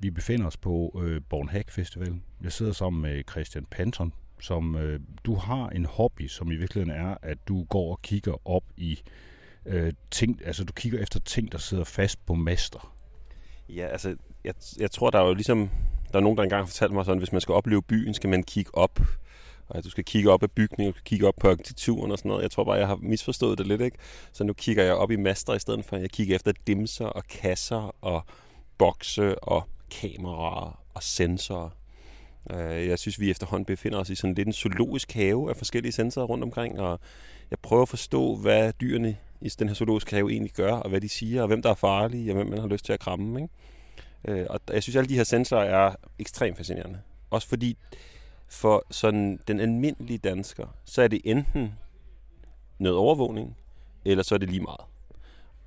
Vi befinder os på øh, Bornhag Festival. Jeg sidder sammen med Christian Panton, som øh, du har en hobby, som i virkeligheden er, at du går og kigger op i øh, ting, altså du kigger efter ting, der sidder fast på master. Ja, altså, jeg, jeg tror, der er jo ligesom, der er nogen, der engang fortalte mig sådan, hvis man skal opleve byen, skal man kigge op. Og du skal kigge op af bygningen, du skal kigge op på arkitekturen og sådan noget. Jeg tror bare, jeg har misforstået det lidt, ikke? Så nu kigger jeg op i master i stedet for, at jeg kigger efter dimser og kasser og bokse og kameraer og sensorer. Øh, jeg synes, vi efterhånden befinder os i sådan lidt en zoologisk have af forskellige sensorer rundt omkring, og jeg prøver at forstå, hvad dyrene i den her zoologiske have egentlig gør, og hvad de siger, og hvem der er farlige, og hvem man har lyst til at kramme. Ikke? Øh, og jeg synes, at alle de her sensorer er ekstremt fascinerende. Også fordi for sådan den almindelige dansker, så er det enten noget overvågning, eller så er det lige meget.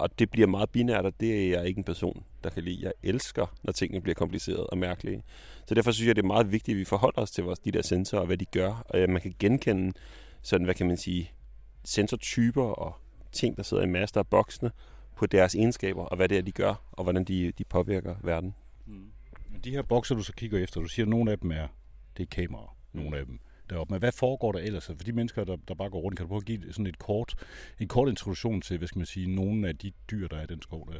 Og det bliver meget binært, og det er jeg ikke en person, der kan lide. Jeg elsker, når tingene bliver komplicerede og mærkelige. Så derfor synes jeg, det er meget vigtigt, at vi forholder os til vores, de der sensorer, og hvad de gør. Og man kan genkende sådan, hvad kan man sige, sensortyper og ting, der sidder i master af boksene, på deres egenskaber, og hvad det er, de gør, og hvordan de, de påvirker verden. Mm. De her bokser, du så kigger efter, du siger, at nogle af dem er, det er kameraer, nogle af dem deroppe. Men hvad foregår der ellers? For de mennesker, der, der bare går rundt, kan du prøve at give sådan et kort, en kort introduktion til, hvad skal man sige, nogle af de dyr, der er i den skov der?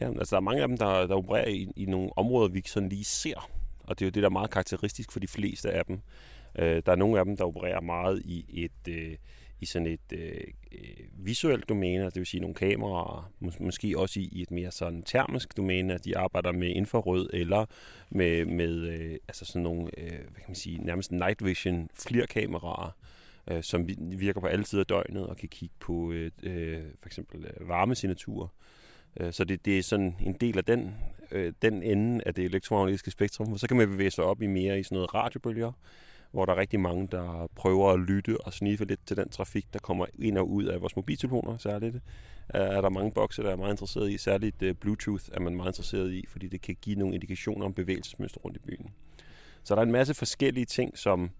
Ja, altså der er mange af dem, der, der opererer i, i nogle områder, vi sådan lige ser. Og det er jo det, der er meget karakteristisk for de fleste af dem. Øh, der er nogle af dem, der opererer meget i et... Øh, i sådan et øh, visuelt domæne, det vil sige nogle kameraer, mås- måske også i, i et mere sådan termisk domæne, at de arbejder med infrarød eller med, med øh, altså sådan nogle, øh, hvad kan man sige, nærmest night vision flirkameraer, øh, som virker på alle tider af døgnet og kan kigge på øh, øh, for eksempel øh, varmesignaturer. Øh, så det, det er sådan en del af den, øh, den ende af det elektromagnetiske spektrum. Så kan man bevæge sig op i mere i sådan noget radiobølger, hvor der er rigtig mange, der prøver at lytte og sniffe lidt til den trafik, der kommer ind og ud af vores mobiltelefoner særligt. Øh, er der mange bokse, der er meget interesseret i. Særligt øh, Bluetooth er man meget interesseret i, fordi det kan give nogle indikationer om bevægelsesmønster rundt i byen. Så der er en masse forskellige ting, som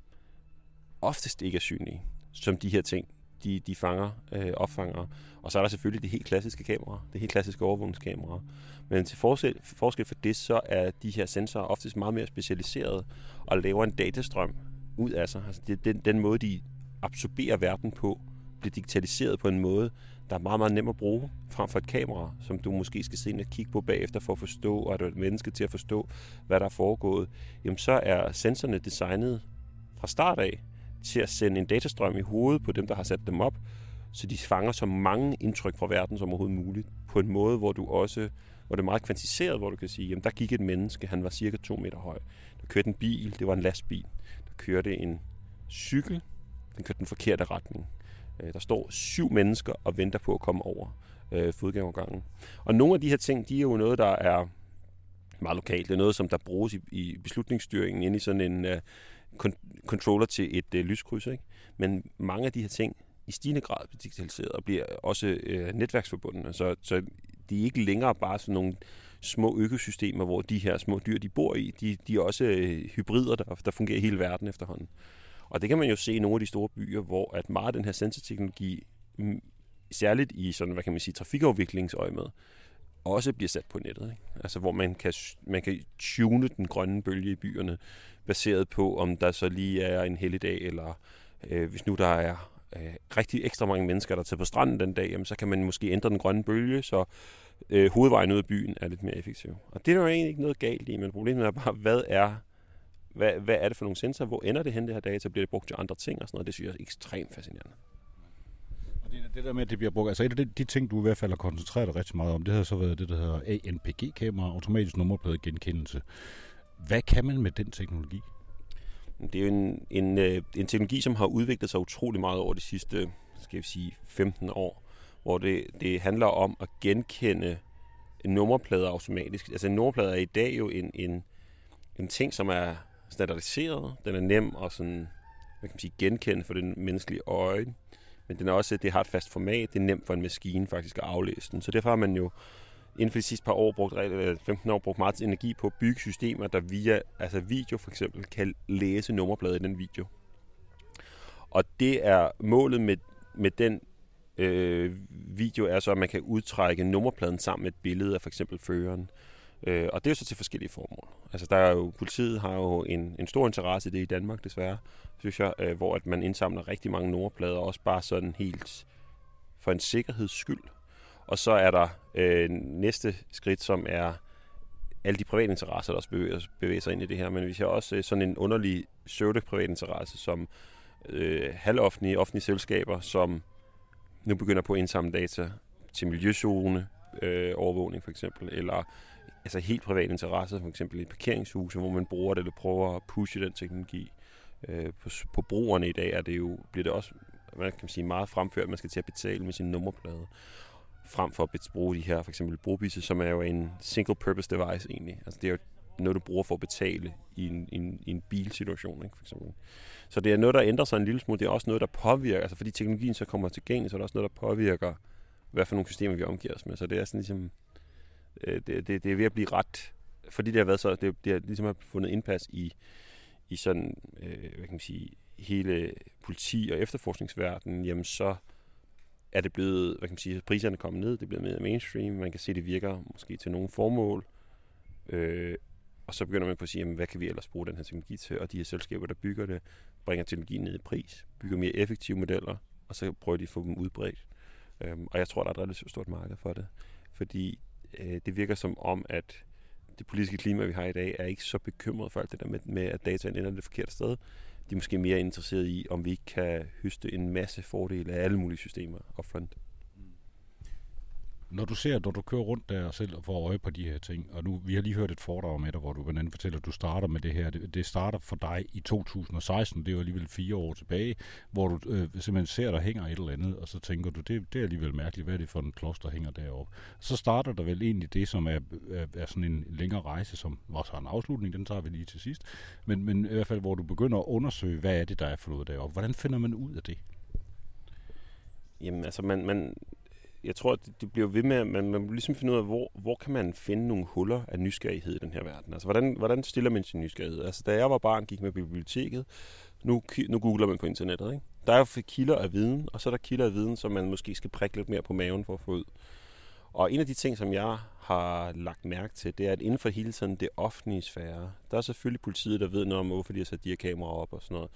oftest ikke er synlige, som de her ting, de, de fanger, øh, opfanger. Og så er der selvfølgelig det helt klassiske kamera, det helt klassiske overvågningskamera. Men til forskel, forskel for det, så er de her sensorer oftest meget mere specialiserede og laver en datastrøm, ud af sig. Altså det, den, den måde, de absorberer verden på, bliver digitaliseret på en måde, der er meget, meget nem at bruge, frem for et kamera, som du måske skal se og kigge på bagefter for at forstå, og er du et menneske til at forstå, hvad der er foregået, jamen så er sensorerne designet fra start af til at sende en datastrøm i hovedet på dem, der har sat dem op, så de fanger så mange indtryk fra verden som overhovedet muligt, på en måde, hvor du også hvor det er meget kvantiseret, hvor du kan sige, jamen der gik et menneske, han var cirka 2 meter høj. Der kørte en bil, det var en lastbil kørte en cykel. Den kørte den forkerte retning. Øh, der står syv mennesker og venter på at komme over øh, fodgængergangen. Og nogle af de her ting, de er jo noget, der er meget lokalt. Det er noget, som der bruges i, i beslutningsstyringen inde i sådan en uh, controller til et uh, lyskryds. Ikke? Men mange af de her ting i stigende grad bliver digitaliseret og bliver også uh, netværksforbundne. Så, så de er ikke længere bare sådan nogle små økosystemer, hvor de her små dyr, de bor i, de, de er også øh, hybrider, der, der fungerer i hele verden efterhånden. Og det kan man jo se i nogle af de store byer, hvor at meget af den her sensorteknologi, mm, særligt i sådan, hvad kan man sige, trafikafviklingsøjemed, også bliver sat på nettet. Ikke? Altså hvor man kan, man kan tune den grønne bølge i byerne, baseret på, om der så lige er en helligdag, eller øh, hvis nu der er øh, rigtig ekstra mange mennesker, der tager på stranden den dag, jamen, så kan man måske ændre den grønne bølge, så øh, hovedvejen ud af byen er lidt mere effektiv. Og det er jo egentlig ikke noget galt i, men problemet er bare, hvad er, hvad, hvad er det for nogle sensorer? Hvor ender det hen, det her data? Bliver det brugt til andre ting og sådan noget? Det synes jeg er ekstremt fascinerende. Og det, det der med, at det bliver brugt, altså et af de, de ting, du i hvert fald har koncentreret dig rigtig meget om, det har så været det, der hedder ANPG-kamera, automatisk nummerplade genkendelse. Hvad kan man med den teknologi? Det er jo en, en, øh, en teknologi, som har udviklet sig utrolig meget over de sidste skal vi sige, 15 år hvor det, det handler om at genkende nummerplader automatisk. Altså en nummerplade er i dag jo en, en, en ting, som er standardiseret. Den er nem at sådan, hvad kan man sige, genkende for den menneskelige øje. Men den er også, det har et fast format. Det er nemt for en maskine faktisk at aflæse den. Så derfor har man jo inden for de sidste par år, brugt, 15 år, brugt meget energi på at bygge systemer, der via altså video for eksempel, kan læse nummerplader i den video. Og det er målet med, med den øh, video er så, at man kan udtrække nummerpladen sammen med et billede af for eksempel føreren. Øh, og det er jo så til forskellige formål. Altså der er jo, politiet har jo en, en stor interesse i det i Danmark desværre, synes jeg, øh, hvor at man indsamler rigtig mange nummerplader, også bare sådan helt for en sikkerheds skyld. Og så er der øh, næste skridt, som er alle de private interesser, der også bevæger, bevæger sig ind i det her. Men vi har også øh, sådan en underlig søvde privat interesse, som øh, halvoffentlige offentlige selskaber, som nu begynder på at indsamle data til miljøzone, øh, overvågning for eksempel, eller altså helt privat interesse, for eksempel i parkeringshuse, hvor man bruger det eller prøver at pushe den teknologi. Øh, på, på brugerne i dag er det jo, bliver det også man kan sige, meget fremført, at man skal til at betale med sin nummerplade frem for at bruge de her, for eksempel brobisse, som er jo en single purpose device egentlig. Altså det er jo noget, du bruger for at betale i en, i en, i en bilsituation, ikke, for eksempel. Så det er noget, der ændrer sig en lille smule. Det er også noget, der påvirker, altså fordi teknologien så kommer til gang, så er det også noget, der påvirker, hvad for nogle systemer vi omgiver os med. Så det er sådan ligesom, øh, det, det, det er ved at blive ret, fordi det har været så, det, det har ligesom har fundet indpas i, i sådan, øh, hvad kan man sige, hele politi- og efterforskningsverdenen, jamen så er det blevet, hvad kan man sige, priserne kommet ned, det er blevet mere mainstream, man kan se, det virker måske til nogle formål, øh, og så begynder man på at sige, jamen, hvad kan vi ellers bruge den her teknologi til, og de her selskaber, der bygger det, bringer teknologien ned i pris, bygger mere effektive modeller, og så prøver de at få dem udbredt. Øhm, og jeg tror, der er et relativt stort marked for det, fordi øh, det virker som om, at det politiske klima, vi har i dag, er ikke så bekymret for alt det der med, med at dataen ender det forkerte sted de er måske mere interesserede i, om vi ikke kan høste en masse fordele af alle mulige systemer upfront. Når du ser, når du kører rundt der selv og får øje på de her ting, og nu, vi har lige hørt et foredrag med dig, hvor du blandt andet fortæller, at du starter med det her. Det, det starter for dig i 2016, det er jo alligevel fire år tilbage, hvor du øh, simpelthen ser, der hænger et eller andet, og så tænker du, det, det er alligevel mærkeligt, hvad er det for en klods, der hænger deroppe. Så starter der vel egentlig det, som er, er, er sådan en længere rejse, som også har en afslutning, den tager vi lige til sidst, men, men i hvert fald, hvor du begynder at undersøge, hvad er det, der er forlået deroppe. Hvordan finder man ud af det? Jamen, altså, man, man, jeg tror, at det bliver ved med, at man, man ligesom finde ud af, hvor, hvor kan man finde nogle huller af nysgerrighed i den her verden. Altså, hvordan, hvordan stiller man sin nysgerrighed? Altså, da jeg var barn, gik med biblioteket, nu, nu googler man på internettet, ikke? Der er jo kilder af viden, og så er der kilder af viden, som man måske skal prikke lidt mere på maven for at få ud. Og en af de ting, som jeg har lagt mærke til, det er, at inden for hele tiden det offentlige sfære, der er selvfølgelig politiet, der ved noget om, hvorfor de har sat de her kameraer op og sådan noget.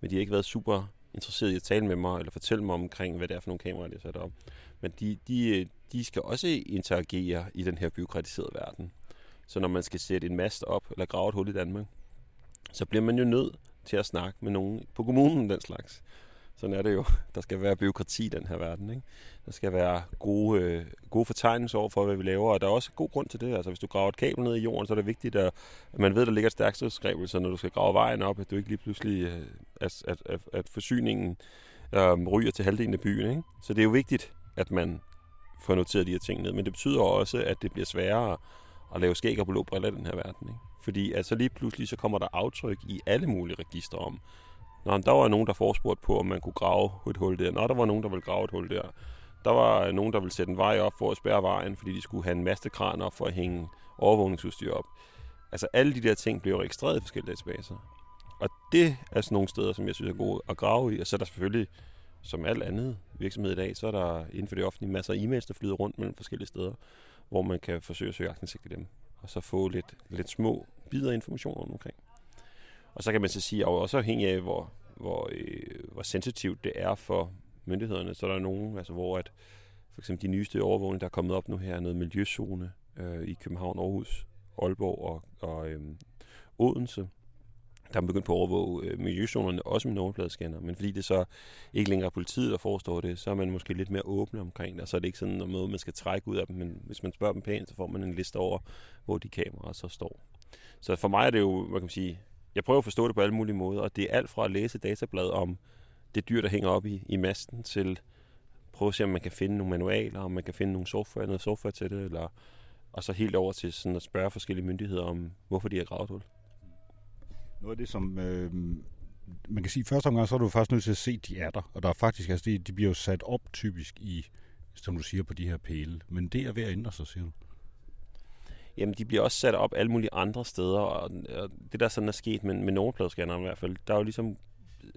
Men de har ikke været super interesseret i at tale med mig, eller fortælle mig omkring, hvad det er for nogle kameraer, de har sat op. Men de, de, de skal også interagere i den her byråkratiserede verden. Så når man skal sætte en mast op, eller grave et hul i Danmark, så bliver man jo nødt til at snakke med nogen på kommunen den slags. Sådan er det jo. Der skal være byråkrati i den her verden. Ikke? Der skal være gode, øh, gode fortegnelser over for, hvad vi laver, og der er også god grund til det. Altså, hvis du graver et kabel ned i jorden, så er det vigtigt, at, at man ved, at der ligger et stærkt så når du skal grave vejen op, at du ikke lige pludselig, øh, at, at, at, at forsyningen øh, ryger til halvdelen af byen. Ikke? Så det er jo vigtigt, man får noteret de her ting ned. Men det betyder også, at det bliver sværere at lave skæg og blå briller i den her verden. Ikke? Fordi altså lige pludselig så kommer der aftryk i alle mulige registre om, Nå, der var nogen, der forespurgte på, om man kunne grave et hul der. Nå, der var nogen, der ville grave et hul der. Der var nogen, der ville sætte en vej op for at spærre vejen, fordi de skulle have en mastekran op for at hænge overvågningsudstyr op. Altså alle de der ting bliver registreret i forskellige databaser. Og det er sådan nogle steder, som jeg synes er gode at grave i. Og så er der selvfølgelig, som alt andet virksomhed i dag, så er der inden for det offentlige masser af e-mails, der flyder rundt mellem forskellige steder, hvor man kan forsøge at søge aktindsigt i dem. Og så få lidt, lidt små bidder information omkring. Og så kan man så sige, at også afhængig af, hvor, hvor, øh, hvor sensitivt det er for myndighederne, så er der nogen, altså hvor at for eksempel de nyeste overvågninger, der er kommet op nu her, noget miljøzone øh, i København, Aarhus, Aalborg og, og øh, Odense, der er begyndt på at overvåge øh, miljøzonerne også med nummerpladescanner, men fordi det så ikke længere er politiet, der forestår det, så er man måske lidt mere åbne omkring det, og så er det ikke sådan noget, man skal trække ud af dem, men hvis man spørger dem pænt, så får man en liste over, hvor de kameraer så står. Så for mig er det jo, hvad kan man sige, jeg prøver at forstå det på alle mulige måder, og det er alt fra at læse datablad om det dyr, der hænger op i, i masten, til prøve at se, om man kan finde nogle manualer, om man kan finde nogle software, noget software til det, eller, og så helt over til sådan at spørge forskellige myndigheder om, hvorfor de har gravet hul. Noget af det, som øh, man kan sige, første omgang, så er du først nødt til at se, at de er der. Og der er faktisk, altså de, de bliver jo sat op typisk i, som du siger, på de her pæle. Men det er ved at ændre sig, siger du jamen de bliver også sat op alle mulige andre steder, og, og det der sådan er sket med, med nummerpladescanneren i hvert fald, der er jo ligesom,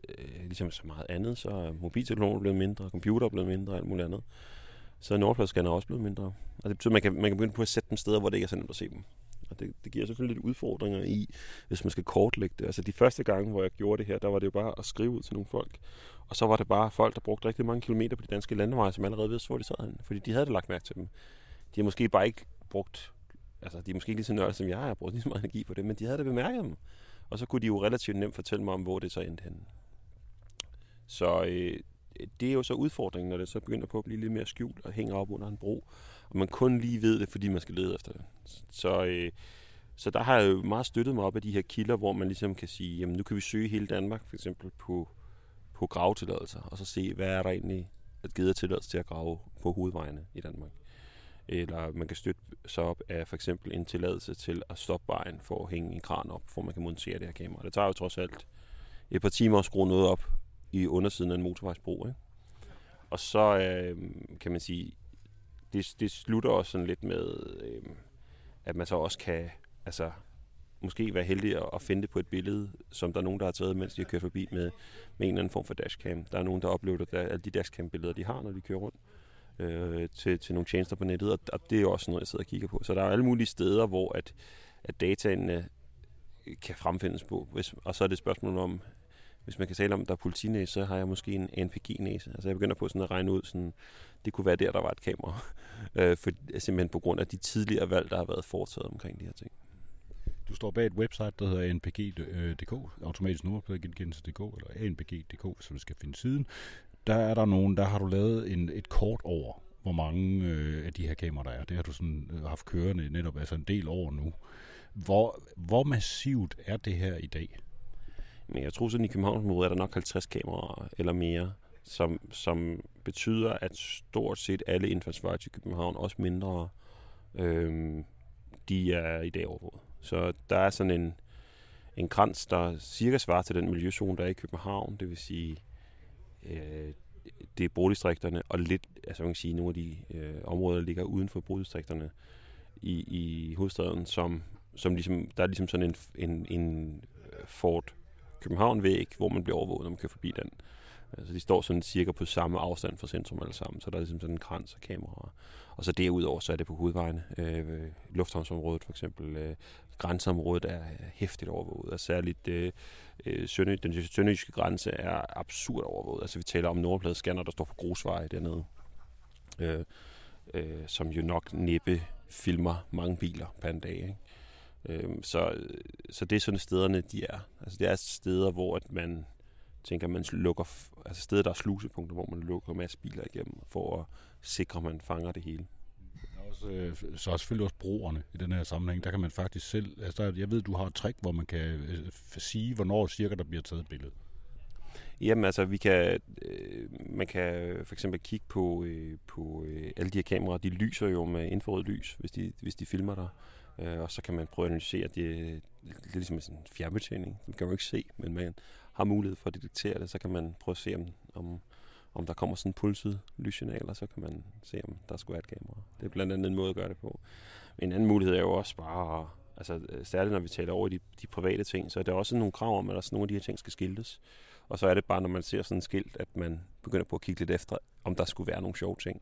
øh, ligesom så meget andet, så er mobiltelefoner blevet mindre, computer er blevet mindre og alt muligt andet. Så er også blevet mindre. Og det betyder, at man kan, man kan begynde på at sætte dem steder, hvor det ikke er så nemt at se dem. Og det, det giver selvfølgelig lidt udfordringer i, hvis man skal kortlægge det. Altså de første gange, hvor jeg gjorde det her, der var det jo bare at skrive ud til nogle folk. Og så var det bare folk, der brugte rigtig mange kilometer på de danske landeveje, som allerede vidste, hvor de sad henne. Fordi de havde det lagt mærke til dem. De har måske bare ikke brugt, altså de er måske ikke lige så nørdede som jeg, har brugt lige så meget energi på det, men de havde det bemærket dem. Og så kunne de jo relativt nemt fortælle mig om, hvor det så endte henne. Så øh, det er jo så udfordringen, når det så begynder på at blive lidt mere skjult og hænger op under en bro. Og man kun lige ved det, fordi man skal lede efter det. Så, øh, så der har jeg jo meget støttet mig op af de her kilder, hvor man ligesom kan sige, jamen nu kan vi søge hele Danmark, for eksempel på, på gravetilladelser, og så se, hvad er der egentlig at givet tilladelse til at grave på hovedvejene i Danmark. Eller man kan støtte sig op af for eksempel en tilladelse til at stoppe vejen for at hænge en kran op, hvor man kan montere det her kamera. Det tager jo trods alt et par timer at skrue noget op i undersiden af en motorvejsbro. Ikke? Og så øh, kan man sige, det, det slutter også sådan lidt med, øh, at man så også kan altså, måske være heldig at, at finde det på et billede, som der er nogen, der har taget, mens de har kørt forbi med, med en eller anden form for dashcam. Der er nogen, der oplever at alle de dashcam-billeder, de har, når de kører rundt øh, til, til nogle tjenester på nettet, og, og det er også noget, jeg sidder og kigger på. Så der er alle mulige steder, hvor at, at dataene kan fremfindes på, hvis, og så er det et spørgsmål om, hvis man kan tale om, at der er politinæse, så har jeg måske en NPG-næse. Altså jeg begynder på sådan at regne ud, sådan, det kunne være der, der var et kamera. øh, for, simpelthen på grund af de tidligere valg, der har været foretaget omkring de her ting. Du står bag et website, der hedder npg.dk, øh, automatisk nummerpladegenkendelse.dk, eller anpg.dk, så du skal finde siden. Der er der nogen, der har du lavet en, et kort over, hvor mange øh, af de her kameraer der er. Det har du sådan øh, haft kørende netop, altså en del år nu. Hvor, hvor massivt er det her i dag? Men jeg tror sådan i Københavnsområdet er der nok 50 kameraer eller mere, som, som betyder, at stort set alle indfaldsveje til København, også mindre, øh, de er i dag overvåget. Så der er sådan en, en grænse, der cirka svarer til den miljøzone, der er i København. Det vil sige, øh, det er boligdistrikterne, og lidt, altså man kan sige, nogle af de øh, områder, der ligger uden for boligdistrikterne i, i hovedstaden, som, som ligesom, der er ligesom sådan en, en, en Fort København-væg, hvor man bliver overvåget, når man kører forbi den. Altså, de står sådan cirka på samme afstand fra centrum alle sammen, så der er ligesom sådan en krans af kameraer. Og så derudover, så er det på hovedvejene. Øh, lufthavnsområdet for eksempel. Øh, grænseområdet er hæftigt overvåget, og særligt øh, øh Sønø, den sønderjyske grænse er absurd overvåget. Altså vi taler om nordpladescanner, der står på grusveje dernede, øh, øh, som jo nok næppe filmer mange biler på en dag. Ikke? Øh, så, så det er sådan stederne, de er. Altså det er steder, hvor at man tænker, man lukker, altså steder, der er slusepunkter, hvor man lukker masse biler igennem, for at sikre, at man fanger det hele. Også, øh, så er selvfølgelig også broerne i den her sammenhæng. Der kan man faktisk selv, altså der, jeg ved, du har et trick, hvor man kan øh, sige, hvornår cirka der bliver taget et billede. Jamen altså, vi kan, øh, man kan for eksempel kigge på, øh, på øh, alle de her kameraer. De lyser jo med infrarødt lys, hvis de, hvis de filmer dig. Øh, og så kan man prøve at analysere det. Det er ligesom en fjernbetjening. Det kan man jo ikke se, men man har mulighed for at detektere det. Så kan man prøve at se, om, om, om der kommer sådan en pulset lyssignal, og så kan man se, om der skulle være et kamera. Det er blandt andet en måde at gøre det på. Men en anden mulighed er jo også bare, altså øh, særligt når vi taler over i de, de private ting, så er der også nogle krav om, at der nogle af de her ting skal skiltes. Og så er det bare, når man ser sådan en skilt, at man begynder på at kigge lidt efter, om der skulle være nogle sjove ting.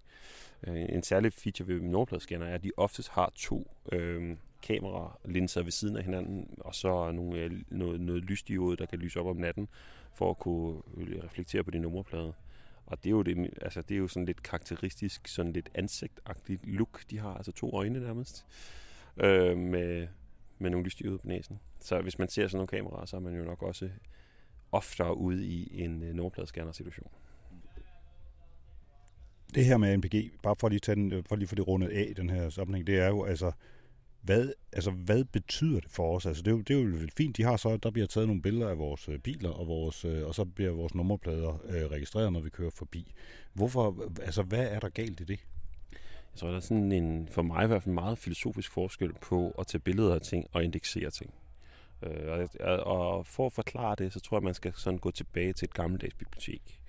Øh, en særlig feature ved nummerpladescanner er, at de oftest har to øh, kameralinser ved siden af hinanden, og så nogle, øh, noget, noget lysdiode, der kan lyse op om natten, for at kunne øh, reflektere på din nummerplade. Og det er jo, det, altså det er jo sådan lidt karakteristisk, sådan lidt ansigtagtigt look, de har, altså to øjne nærmest, øh, med, med nogle lysdiode på næsen. Så hvis man ser sådan nogle kameraer, så er man jo nok også oftere ude i en øh, nummerpladescanner-situation det her med NPG, bare for lige, tage den, for lige for det rundet af den her sammenhæng, det er jo altså, hvad, altså, hvad betyder det for os? Altså, det, er jo, det er jo fint, de har så, der bliver taget nogle billeder af vores øh, biler, og, vores, øh, og så bliver vores nummerplader øh, registreret, når vi kører forbi. Hvorfor, altså, hvad er der galt i det? Jeg tror, der er sådan en, for mig i hvert fald, meget filosofisk forskel på at tage billeder af ting og indeksere ting. Øh, og, og for at forklare det, så tror jeg, man skal sådan gå tilbage til et gammeldags bibliotek.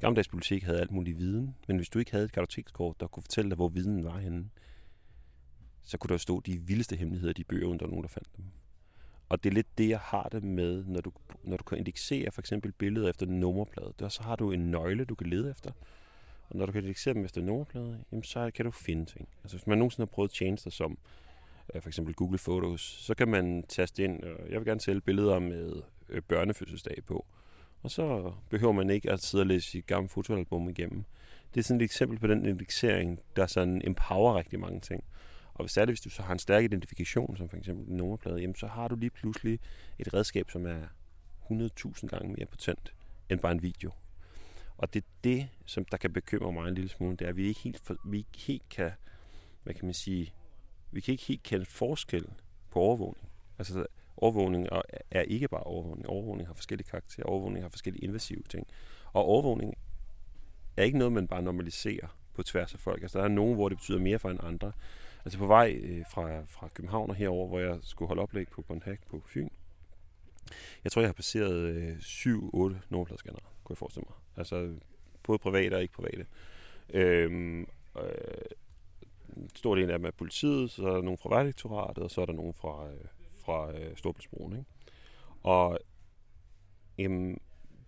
Gammeldags bibliotek havde alt mulig viden, men hvis du ikke havde et kartotekskort, der kunne fortælle dig, hvor viden var henne, så kunne der stå de vildeste hemmeligheder i de bøger, uden der var nogen, der fandt dem. Og det er lidt det, jeg har det med, når du, når du kan indeksere for eksempel billeder efter nummerplade. Der, så har du en nøgle, du kan lede efter. Og når du kan indeksere dem efter nummerplade, jamen, så kan du finde ting. Altså hvis man nogensinde har prøvet tjenester som øh, for eksempel Google Photos, så kan man taste ind, øh, jeg vil gerne sælge billeder med øh, børnefødselsdag på. Og så behøver man ikke at sidde og læse sit gamle fotoalbum igennem. Det er sådan et eksempel på den indeksering, der sådan empower rigtig mange ting. Og hvis det hvis du så har en stærk identifikation, som for eksempel en nummerplade, jamen så har du lige pludselig et redskab, som er 100.000 gange mere potent end bare en video. Og det er det, som der kan bekymre mig en lille smule, det er, at vi ikke helt, for, vi ikke helt kan, hvad kan man sige, vi kan ikke helt kende forskel på overvågning. Altså, overvågning er ikke bare overvågning. Overvågning har forskellige karakterer. Overvågning har forskellige invasive ting. Og overvågning er ikke noget, man bare normaliserer på tværs af folk. Altså, der er nogen, hvor det betyder mere for en andre. Altså på vej øh, fra, fra København og herover, hvor jeg skulle holde oplæg på Bonhag på Fyn. Jeg tror, jeg har passeret øh, 7-8 nummerpladescannere, kunne jeg forestille mig. Altså både private og ikke private. Øhm, øh, en stor del af dem er politiet, så er der nogen fra Vejdirektoratet, og så er der nogen fra, øh, fra øh, Storbritannien. Ikke? Og jamen,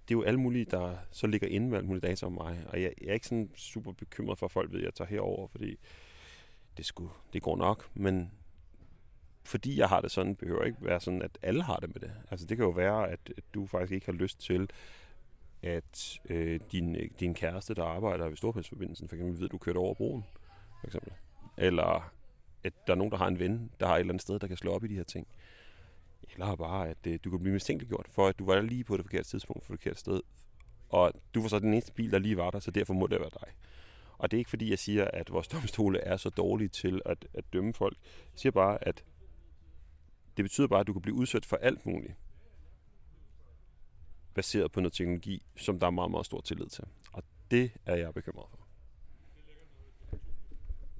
det er jo alle mulige, der så ligger inde med alle mulige data om mig. Og jeg, jeg er ikke sådan super bekymret for, at folk ved, at jeg tager herover, fordi det, skulle, det går nok. Men fordi jeg har det sådan, behøver ikke være sådan, at alle har det med det. Altså det kan jo være, at, at du faktisk ikke har lyst til, at øh, din, din kæreste, der arbejder ved Storpælsforbindelsen, for eksempel ved, at du kørte over broen, for eksempel. Eller at der er nogen, der har en ven, der har et eller andet sted, der kan slå op i de her ting. Eller bare, at øh, du kan blive mistænkeliggjort for, at du var lige på det forkerte tidspunkt, på det forkerte sted. Og du var så den eneste bil, der lige var der, så derfor må det være dig. Og det er ikke fordi, jeg siger, at vores domstole er så dårlige til at, at dømme folk. Jeg siger bare, at det betyder bare, at du kan blive udsat for alt muligt baseret på noget teknologi, som der er meget, meget stor tillid til. Og det er jeg bekymret for.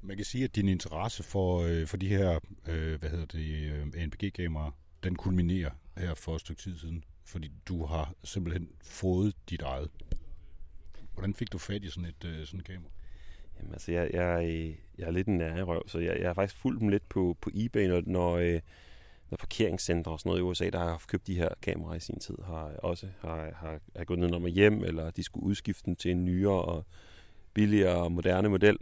Man kan sige, at din interesse for, øh, for de her øh, hvad hedder det, øh, ANPG-kameraer, den kulminerer her for et stykke tid siden, fordi du har simpelthen fået dit eget. Hvordan fik du fat i sådan et øh, sådan et kamera? Jamen altså, jeg, jeg, øh, jeg er lidt en røv, så jeg, jeg har faktisk fulgt dem lidt på, på eBay, når, når, øh, når parkeringscentre og sådan noget i USA, der har købt de her kameraer i sin tid, har også har, har, har gået ned med hjem, eller de skulle udskifte dem til en nyere og billigere og moderne model,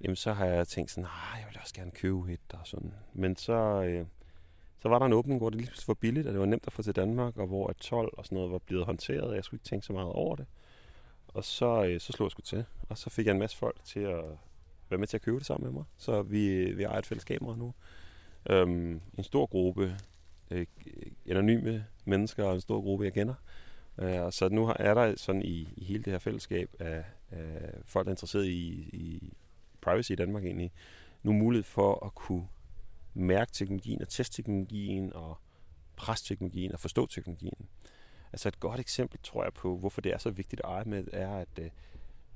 jamen så har jeg tænkt sådan, nej, jeg vil også gerne købe et og sådan. Men så, øh, så var der en åbning, hvor det lige var billigt, og det var nemt at få til Danmark, og hvor at 12 og sådan noget var blevet håndteret, og jeg skulle ikke tænke så meget over det. Og så, øh, så slog jeg sgu til, og så fik jeg en masse folk til at være med til at købe det sammen med mig. Så vi, vi har et fælles kamera nu. Øhm, en stor gruppe øh, anonyme mennesker og en stor gruppe, jeg kender. Øh, og så nu er der sådan i, i hele det her fællesskab af, af folk, der er interesseret i, i privacy i Danmark egentlig, nu mulighed for at kunne mærke teknologien og teste teknologien og presse teknologien og forstå teknologien. Altså et godt eksempel, tror jeg, på, hvorfor det er så vigtigt at eje med, er, at øh,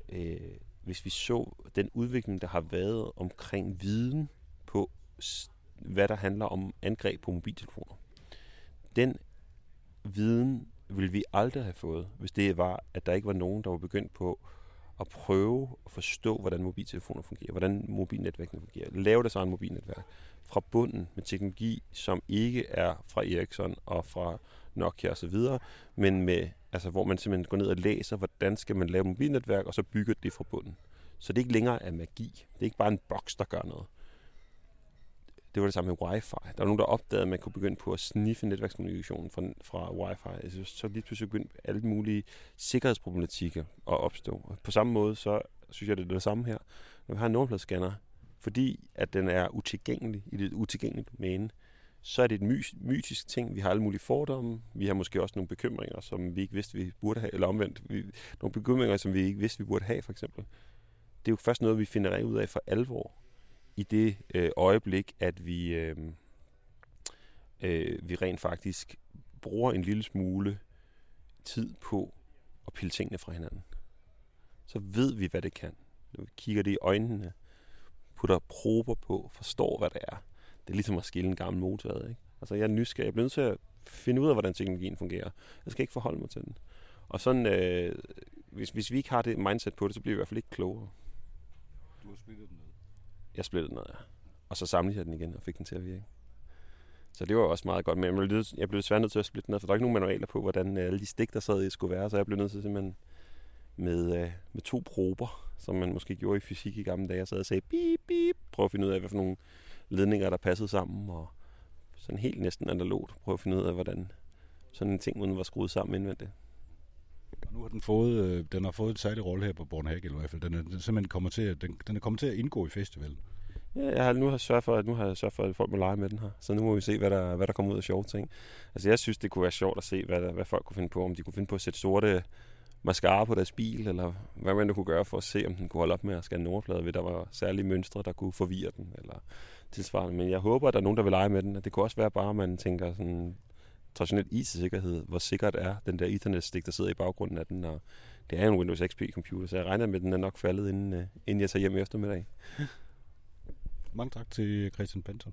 øh, hvis vi så den udvikling, der har været omkring viden på, hvad der handler om angreb på mobiltelefoner. Den viden ville vi aldrig have fået, hvis det var, at der ikke var nogen, der var begyndt på at prøve at forstå, hvordan mobiltelefoner fungerer, hvordan mobilnetværkene fungerer. Lave deres egen mobilnetværk fra bunden med teknologi, som ikke er fra Ericsson og fra Nokia osv., men med, altså, hvor man simpelthen går ned og læser, hvordan skal man lave mobilnetværk, og så bygger det fra bunden. Så det er ikke længere er magi. Det er ikke bare en boks, der gør noget. Det var det samme med wifi. Der var nogen, der opdagede, at man kunne begynde på at sniffe netværkskommunikationen fra, fra wifi. Altså, så lige pludselig begyndte alle mulige sikkerhedsproblematikker at opstå. På samme måde, så synes jeg, det er det samme her. Når vi har en nummerpladescanner, fordi at den er utilgængelig i det utilgængelige domæne, så er det et my- mytisk ting. Vi har alle mulige fordomme. Vi har måske også nogle bekymringer, som vi ikke vidste, vi burde have. Eller omvendt, vi, nogle bekymringer, som vi ikke vidste, vi burde have, for eksempel. Det er jo først noget, vi finder ud af for alvor i det øh, øjeblik, at vi, øh, øh, vi rent faktisk bruger en lille smule tid på at pille tingene fra hinanden. Så ved vi, hvad det kan. Når vi kigger det i øjnene, putter prober på, forstår, hvad det er. Det er ligesom at skille en gammel motor ikke? Altså, jeg er nysgerrig. Jeg bliver nødt til at finde ud af, hvordan teknologien fungerer. Jeg skal ikke forholde mig til den. Og sådan, øh, hvis, hvis vi ikke har det mindset på det, så bliver vi i hvert fald ikke klogere. Du har splittet den ned? Jeg splittede den ned, ja. Og så samlede jeg den igen og fik den til at virke. Så det var også meget godt. Men jeg blev, jeg blev desværre nødt til at splitte den ned, for der er ikke nogen manualer på, hvordan øh, alle de stik, der sad i, skulle være. Så jeg blev nødt til simpelthen med, øh, med to prober, som man måske gjorde i fysik i gamle dage, og sad og sagde bip, bip, prøv at finde ud af, hvad for nogle ledninger, der passede sammen, og sådan helt næsten analogt prøve at finde ud af, hvordan sådan en ting, den var skruet sammen indvendigt. Og nu har den fået, øh, den har fået et særligt rolle her på Bornhage i hvert fald. Den er, den simpelthen kommer til, at, den, den er kommet til at indgå i festivalen. Ja, jeg har nu har sørget for, at nu har jeg sørget for, at folk må lege med den her. Så nu må vi se, hvad der, hvad der kommer ud af sjove ting. Altså jeg synes, det kunne være sjovt at se, hvad, der, hvad folk kunne finde på. Om de kunne finde på at sætte sorte mascara på deres bil, eller hvad man nu kunne gøre for at se, om den kunne holde op med at skære nummerplader ved, der var særlige mønstre, der kunne forvirre den, eller tilsvarende. Men jeg håber, at der er nogen, der vil lege med den. Det kunne også være bare, at man tænker sådan traditionel IT-sikkerhed. Hvor sikkert er den der Ethernet-stik, der sidder i baggrunden af den, og det er en Windows XP-computer, så jeg regner med, at den er nok faldet, inden, øh, inden jeg tager hjem i eftermiddag. Mange tak til Christian Panton.